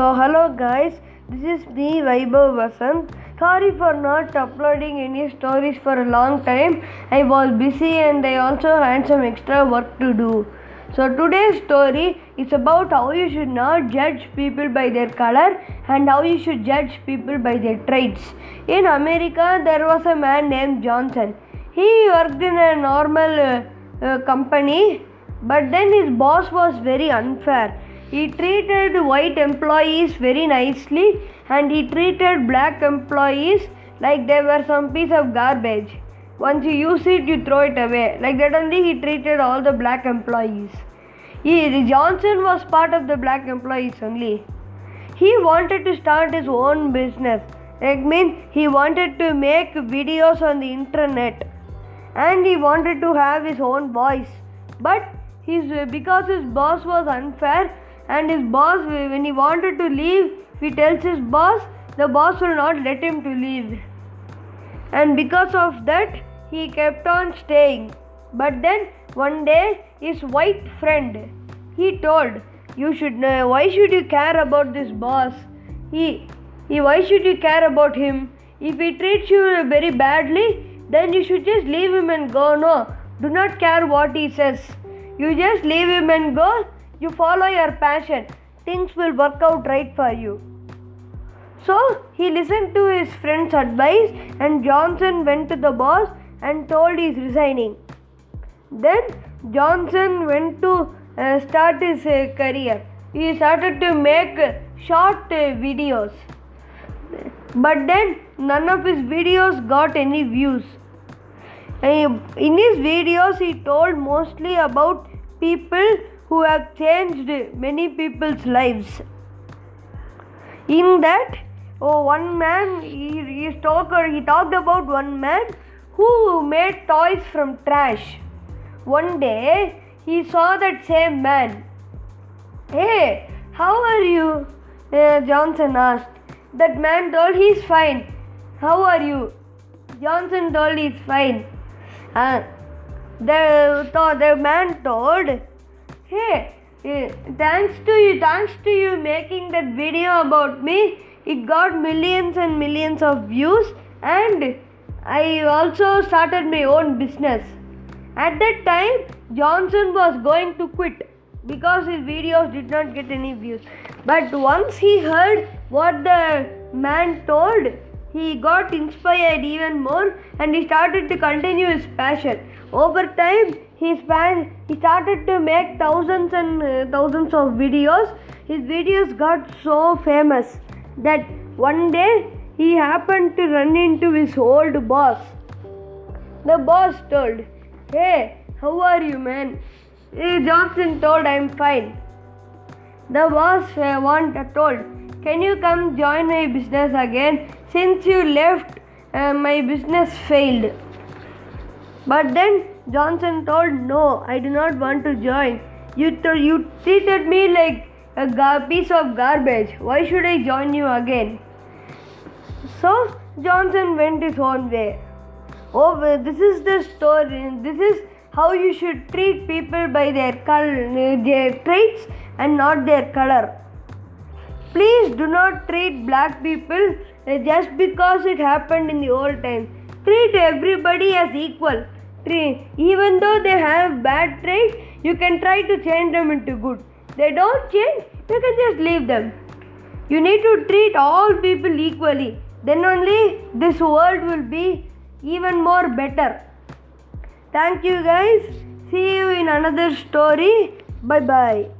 So, hello guys, this is me Vaibhav Vasant. Sorry for not uploading any stories for a long time. I was busy and I also had some extra work to do. So, today's story is about how you should not judge people by their color and how you should judge people by their traits. In America, there was a man named Johnson. He worked in a normal uh, uh, company, but then his boss was very unfair. He treated white employees very nicely and he treated black employees like they were some piece of garbage. Once you use it, you throw it away. Like that only he treated all the black employees. He, Johnson was part of the black employees only. He wanted to start his own business. I mean, he wanted to make videos on the internet and he wanted to have his own voice. But his because his boss was unfair and his boss when he wanted to leave, he tells his boss, the boss will not let him to leave. And because of that, he kept on staying. But then one day, his white friend, he told, "You should. know why should you care about this boss? He, he. Why should you care about him? If he treats you very badly, then you should just leave him and go. No, do not care what he says. You just leave him and go. You follow your passion. Things will work out right for you." So he listened to his friend's advice, and Johnson went to the boss and told he's resigning. Then Johnson went to uh, start his uh, career. He started to make uh, short videos. But then none of his videos got any views. In his videos, he told mostly about people who have changed many people's lives. In that, oh, one man he, he, talked, he talked about one man who made toys from trash. One day, he saw that same man. Hey, how are you? Uh, Johnson asked. That man told he's fine. How are you? Johnson told he's fine. Uh, the, the man told, Hey, uh, thanks to you, thanks to you making that video about me, it got millions and millions of views, and I also started my own business. At that time, Johnson was going to quit because his videos did not get any views. But once he heard what the man told, he got inspired even more and he started to continue his passion. Over time, he, he started to make thousands and uh, thousands of videos. His videos got so famous that one day he happened to run into his old boss. The boss told, Hey, how are you, man? Johnson told, I'm fine. The boss uh, want, told, Can you come join my business again? Since you left, uh, my business failed. But then Johnson told, No, I do not want to join. You, th- you treated me like a gar- piece of garbage. Why should I join you again? So Johnson went his own way. Oh, this is the story. This is how you should treat people by their color, their traits, and not their color. Please do not treat black people just because it happened in the old times. Treat everybody as equal. Treat, even though they have bad traits, you can try to change them into good. They don't change, you can just leave them. You need to treat all people equally. Then only this world will be even more better. Thank you guys. See you in another story. Bye bye.